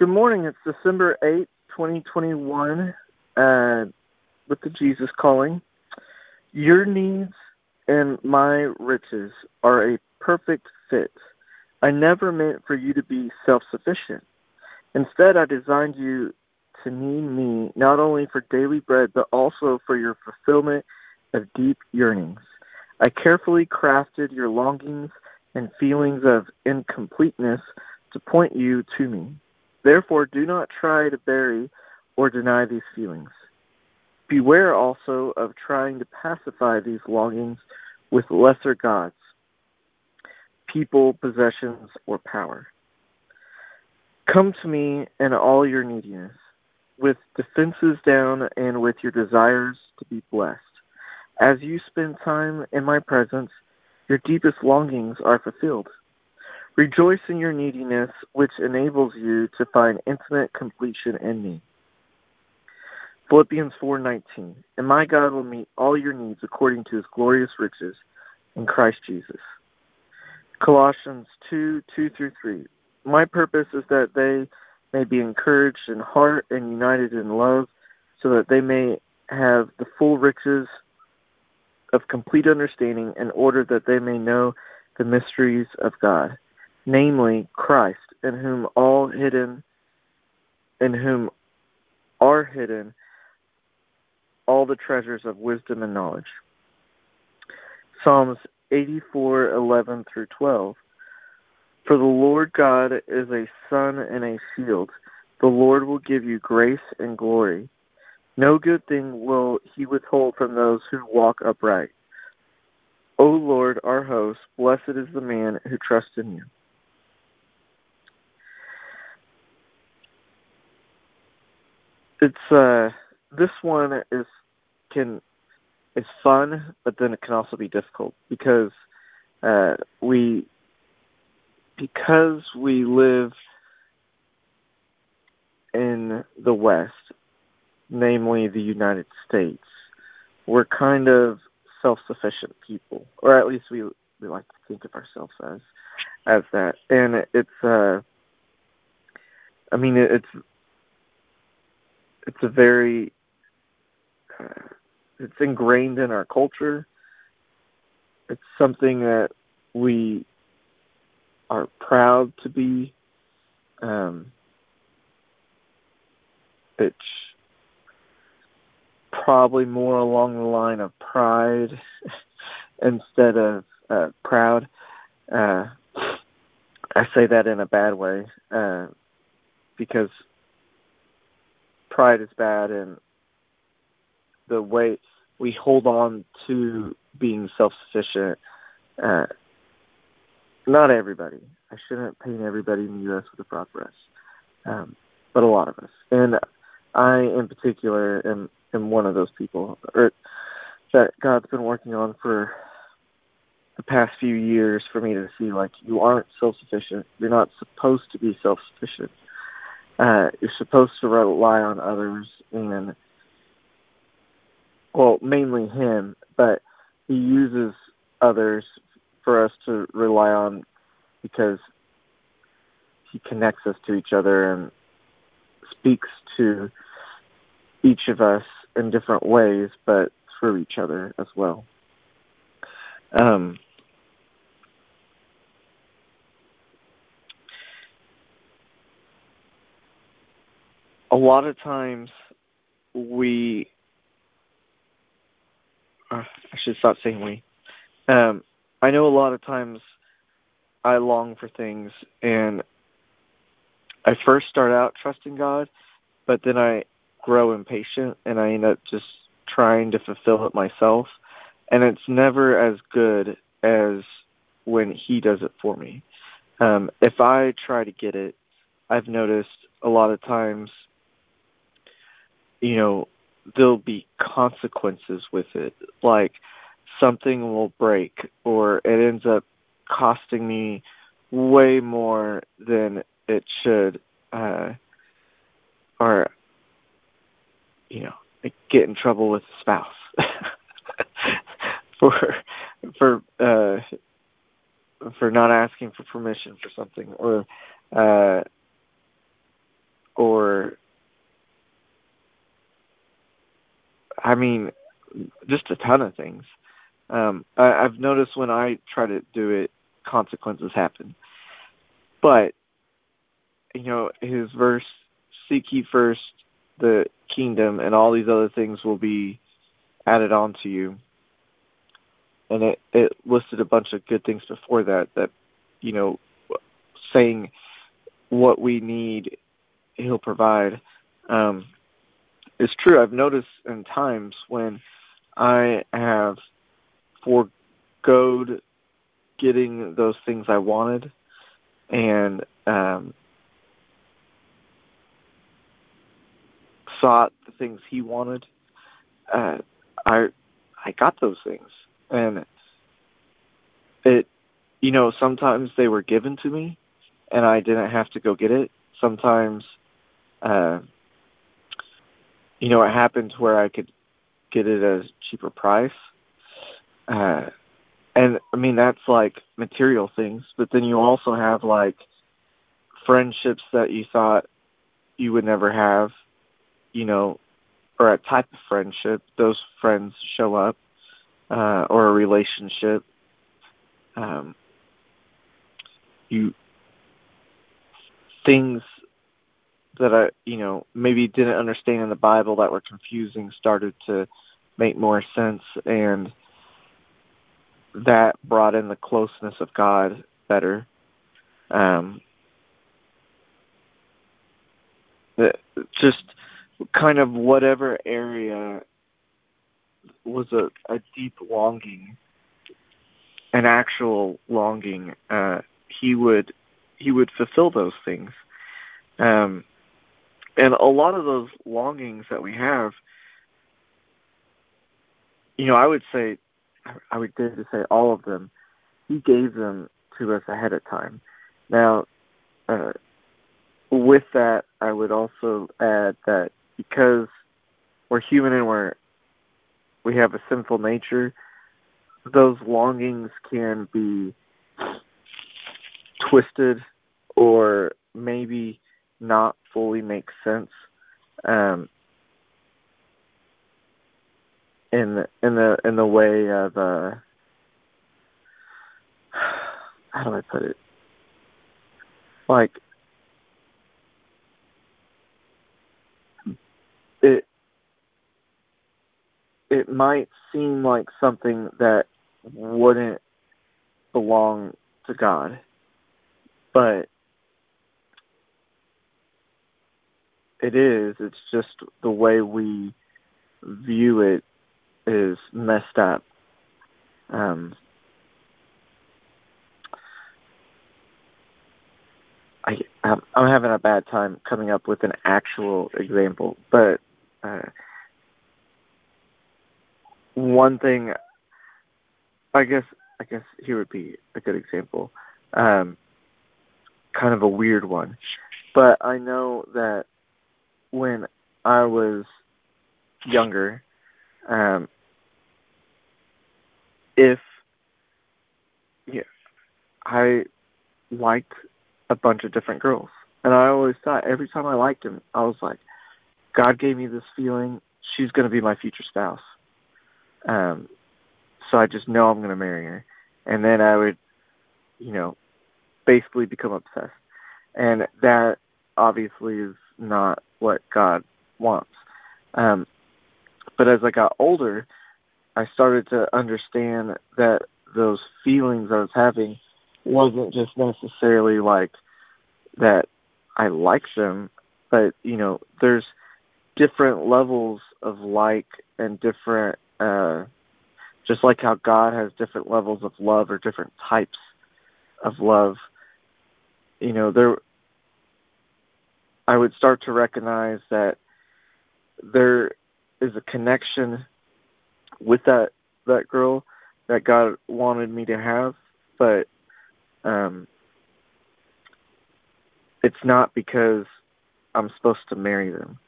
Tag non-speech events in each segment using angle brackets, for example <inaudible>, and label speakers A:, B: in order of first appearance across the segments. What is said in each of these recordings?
A: Good morning. It's December 8th, 2021, uh, with the Jesus calling. Your needs and my riches are a perfect fit. I never meant for you to be self sufficient. Instead, I designed you to need me not only for daily bread, but also for your fulfillment of deep yearnings. I carefully crafted your longings and feelings of incompleteness to point you to me. Therefore, do not try to bury or deny these feelings. Beware also of trying to pacify these longings with lesser gods, people, possessions, or power. Come to me in all your neediness, with defenses down and with your desires to be blessed. As you spend time in my presence, your deepest longings are fulfilled. Rejoice in your neediness, which enables you to find intimate completion in me. Philippians 4:19. And my God will meet all your needs according to his glorious riches in Christ Jesus. Colossians 2, 2 through 3. My purpose is that they may be encouraged in heart and united in love, so that they may have the full riches of complete understanding in order that they may know the mysteries of God, namely Christ, in whom all hidden in whom are hidden all the treasures of wisdom and knowledge. Psalms 84:11 through 12. For the Lord God is a sun and a shield. The Lord will give you grace and glory. No good thing will he withhold from those who walk upright. O Lord, our host, blessed is the man who trusts in you. It's uh this one is can is fun, but then it can also be difficult because uh we because we live in the West, namely the United States, we're kind of self-sufficient people, or at least we we like to think of ourselves as as that. And it's uh, I mean it's it's a very uh, it's ingrained in our culture. It's something that we are proud to be. Um, it's probably more along the line of pride <laughs> instead of uh, proud. Uh, I say that in a bad way uh, because pride is bad, and the way we hold on to being self-sufficient. Uh, not everybody. I shouldn't paint everybody in the U.S. with a broad brush, um, but a lot of us. And I, in particular, am am one of those people, or that God's been working on for the past few years for me to see like you aren't self-sufficient. You're not supposed to be self-sufficient. Uh, you're supposed to rely on others and well, mainly him, but he uses others for us to rely on because he connects us to each other and speaks to each of us in different ways, but through each other as well. Um, a lot of times we uh, I should stop saying we. Um, I know a lot of times I long for things and I first start out trusting God, but then I grow impatient and I end up just trying to fulfill it myself. And it's never as good as when He does it for me. Um, if I try to get it, I've noticed a lot of times, you know, there'll be consequences with it. Like something will break or it ends up costing me way more than it should uh or you know get in trouble with the spouse <laughs> for for uh for not asking for permission for something or uh or I mean, just a ton of things. Um, I, I've noticed when I try to do it, consequences happen. But you know, his verse, "Seek ye first the kingdom, and all these other things will be added on to you." And it it listed a bunch of good things before that. That you know, saying what we need, he'll provide. Um, it's true. I've noticed in times when I have foregoed getting those things I wanted and um, sought the things he wanted, uh, I I got those things, and it you know sometimes they were given to me, and I didn't have to go get it. Sometimes, uh, you know, it happened where I could get it at a cheaper price. Uh, and I mean that's like material things, but then you also have like friendships that you thought you would never have, you know, or a type of friendship. Those friends show up, uh, or a relationship. Um, you things that I, you know, maybe didn't understand in the Bible that were confusing started to make more sense, and that brought in the closeness of God better. Um, just kind of whatever area was a, a deep longing, an actual longing, uh, he would he would fulfill those things. Um, and a lot of those longings that we have, you know, I would say, I would dare to say all of them, he gave them to us ahead of time. Now, uh, with that, I would also add that because we're human and we're we have a sinful nature, those longings can be twisted or maybe not fully make sense um, in in the in the way of uh, how do I put it? Like it it might seem like something that wouldn't belong to God, but it is. It's just the way we view it is messed up. Um, I I'm having a bad time coming up with an actual example, but uh, one thing, I guess I guess here would be a good example. Um, kind of a weird one, but I know that when I was younger, um, if yeah, I liked a bunch of different girls, and I always thought every time I liked him, I was like, God gave me this feeling. She's going to be my future spouse. Um, so I just know I'm going to marry her, and then I would, you know, basically become obsessed, and that obviously is not what God wants. Um, but as I got older, I started to understand that those feelings I was having wasn't just necessarily like that I like them, but you know, there's different levels of like and different uh just like how God has different levels of love or different types of love. You know, there I would start to recognize that there is a connection with that that girl that God wanted me to have, but um, it's not because I'm supposed to marry them.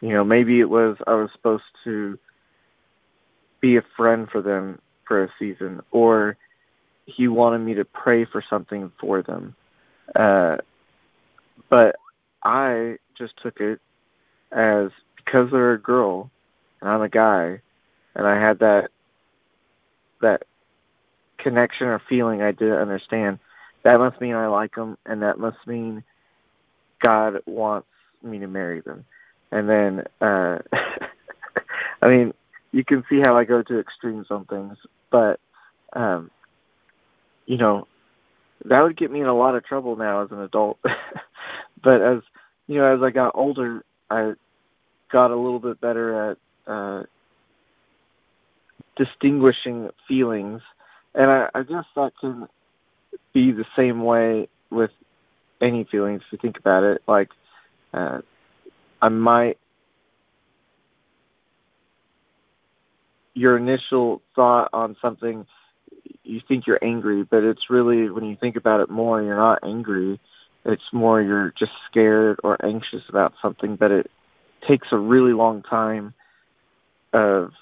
A: You know, maybe it was I was supposed to be a friend for them for a season, or he wanted me to pray for something for them. Uh, but I just took it as because they're a girl and I'm a guy, and I had that that connection or feeling I didn't understand. That must mean I like them, and that must mean God wants me to marry them. And then, uh, <laughs> I mean, you can see how I go to extremes on things, but um, you know, that would get me in a lot of trouble now as an adult. <laughs> but as you know, as I got older, I got a little bit better at uh, distinguishing feelings, and I, I guess that can be the same way with any feelings. If you think about it, like uh, I might your initial thought on something you think you're angry, but it's really when you think about it more, you're not angry. It's more you're just scared or anxious about something, but it takes a really long time of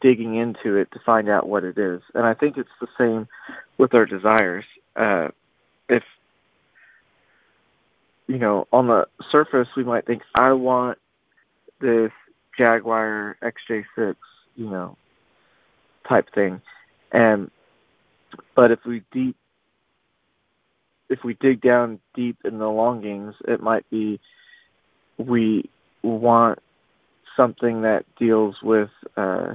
A: digging into it to find out what it is. And I think it's the same with our desires. Uh, if you know, on the surface, we might think, I want this Jaguar XJ6, you know, type thing. And but if we deep if we dig down deep in the longings, it might be we want something that deals with uh,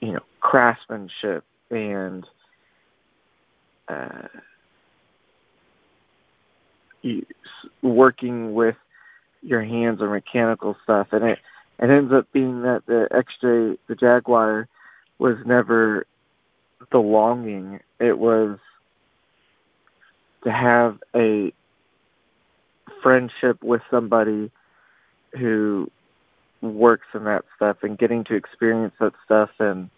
A: you know craftsmanship and uh, working with your hands or mechanical stuff, and it it ends up being that the XJ the Jaguar was never the longing. It was to have a friendship with somebody who works in that stuff and getting to experience that stuff and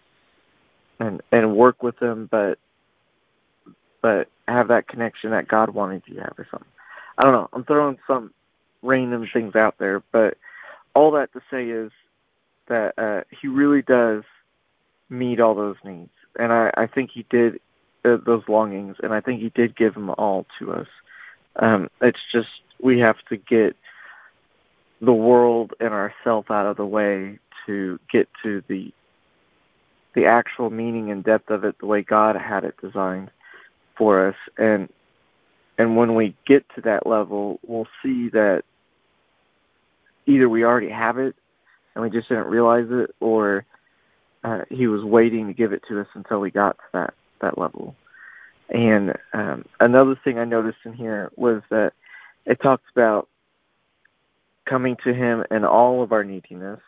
A: and and work with them but but have that connection that God wanted you to have or something. I don't know. I'm throwing some random things out there, but all that to say is that uh, he really does meet all those needs, and I, I think he did uh, those longings, and I think he did give them all to us. Um, it's just we have to get the world and ourself out of the way to get to the the actual meaning and depth of it the way God had it designed for us and and when we get to that level we'll see that either we already have it and we just didn't realize it or uh, he was waiting to give it to us until we got to that that level and um, another thing I noticed in here was that it talks about coming to him in all of our neediness,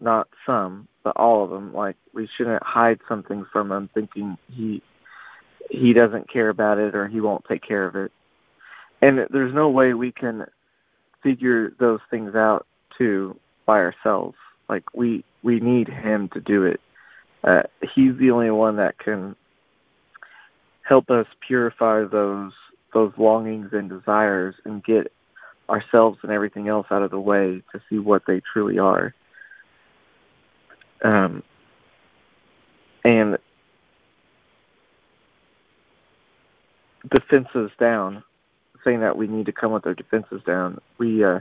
A: not some, but all of them. Like we shouldn't hide something from him, thinking he he doesn't care about it or he won't take care of it. And there's no way we can figure those things out too by ourselves. Like we we need him to do it. Uh, he's the only one that can help us purify those those longings and desires and get ourselves and everything else out of the way to see what they truly are. Um, and defenses down, saying that we need to come with our defenses down. We, uh,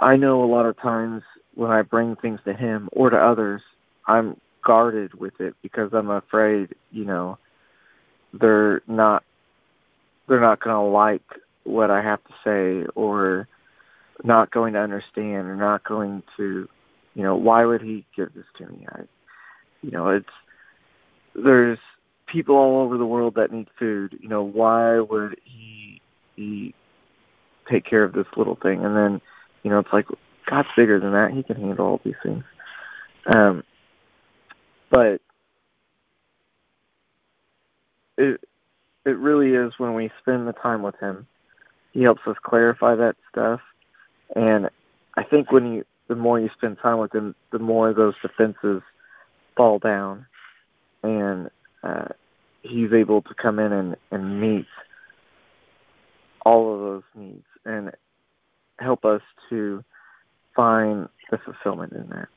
A: I know a lot of times when I bring things to him or to others, I'm guarded with it because I'm afraid, you know, they're not they're not going to like what I have to say or not going to understand or not going to you know why would he give this to me? I you know it's there's people all over the world that need food. You know why would he he take care of this little thing? And then you know it's like God's bigger than that. He can handle all these things. Um but it it really is when we spend the time with him. He helps us clarify that stuff, and I think when you the more you spend time with him, the more those defenses fall down, and uh, he's able to come in and, and meet all of those needs and help us to find the fulfillment in that.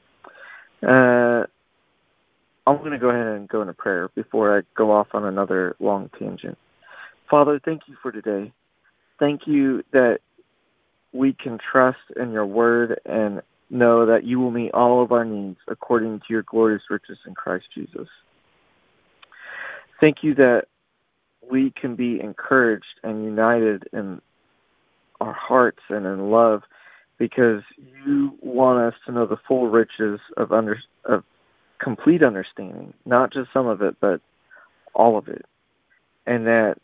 A: Uh, I'm going to go ahead and go into prayer before I go off on another long tangent. Father, thank you for today. thank you that we can trust in your word and know that you will meet all of our needs according to your glorious riches in Christ Jesus. Thank you that we can be encouraged and united in our hearts and in love because you want us to know the full riches of under of complete understanding, not just some of it, but all of it. And that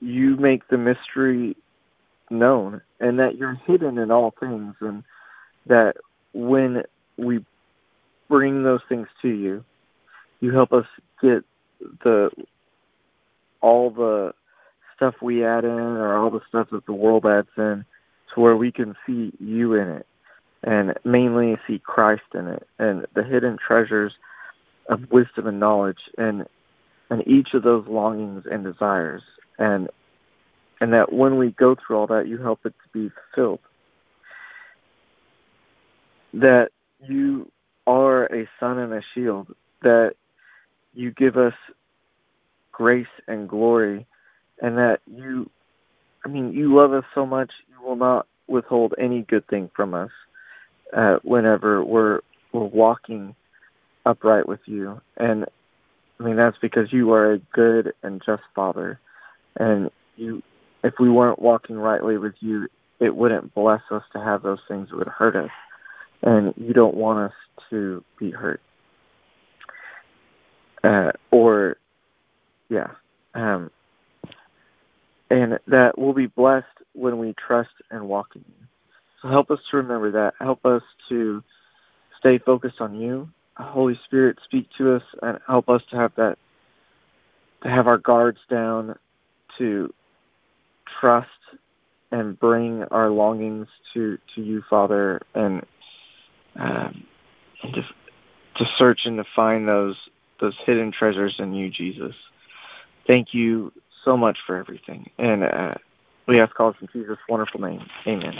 A: you make the mystery known and that you're hidden in all things and that when we bring those things to you, you help us get the all the stuff we add in or all the stuff that the world adds in to where we can see you in it and mainly see Christ in it and the hidden treasures of wisdom and knowledge and and each of those longings and desires. And and that when we go through all that you help it to be fulfilled. That you are a sun and a shield. That you give us grace and glory. And that you I mean you love us so much you will not withhold any good thing from us uh, whenever we're we're walking upright with you and I mean that's because you are a good and just father and you if we weren't walking rightly with you it wouldn't bless us to have those things It would hurt us and you don't want us to be hurt uh, or yeah. Um, and that we'll be blessed when we trust and walk in you. So help us to remember that. Help us to stay focused on you. Holy Spirit, speak to us and help us to have that, to have our guards down, to trust and bring our longings to, to you, Father, and, um, and to, to search and to find those those hidden treasures in you, Jesus. Thank you so much for everything. And uh, we ask all in Jesus' wonderful name. Amen.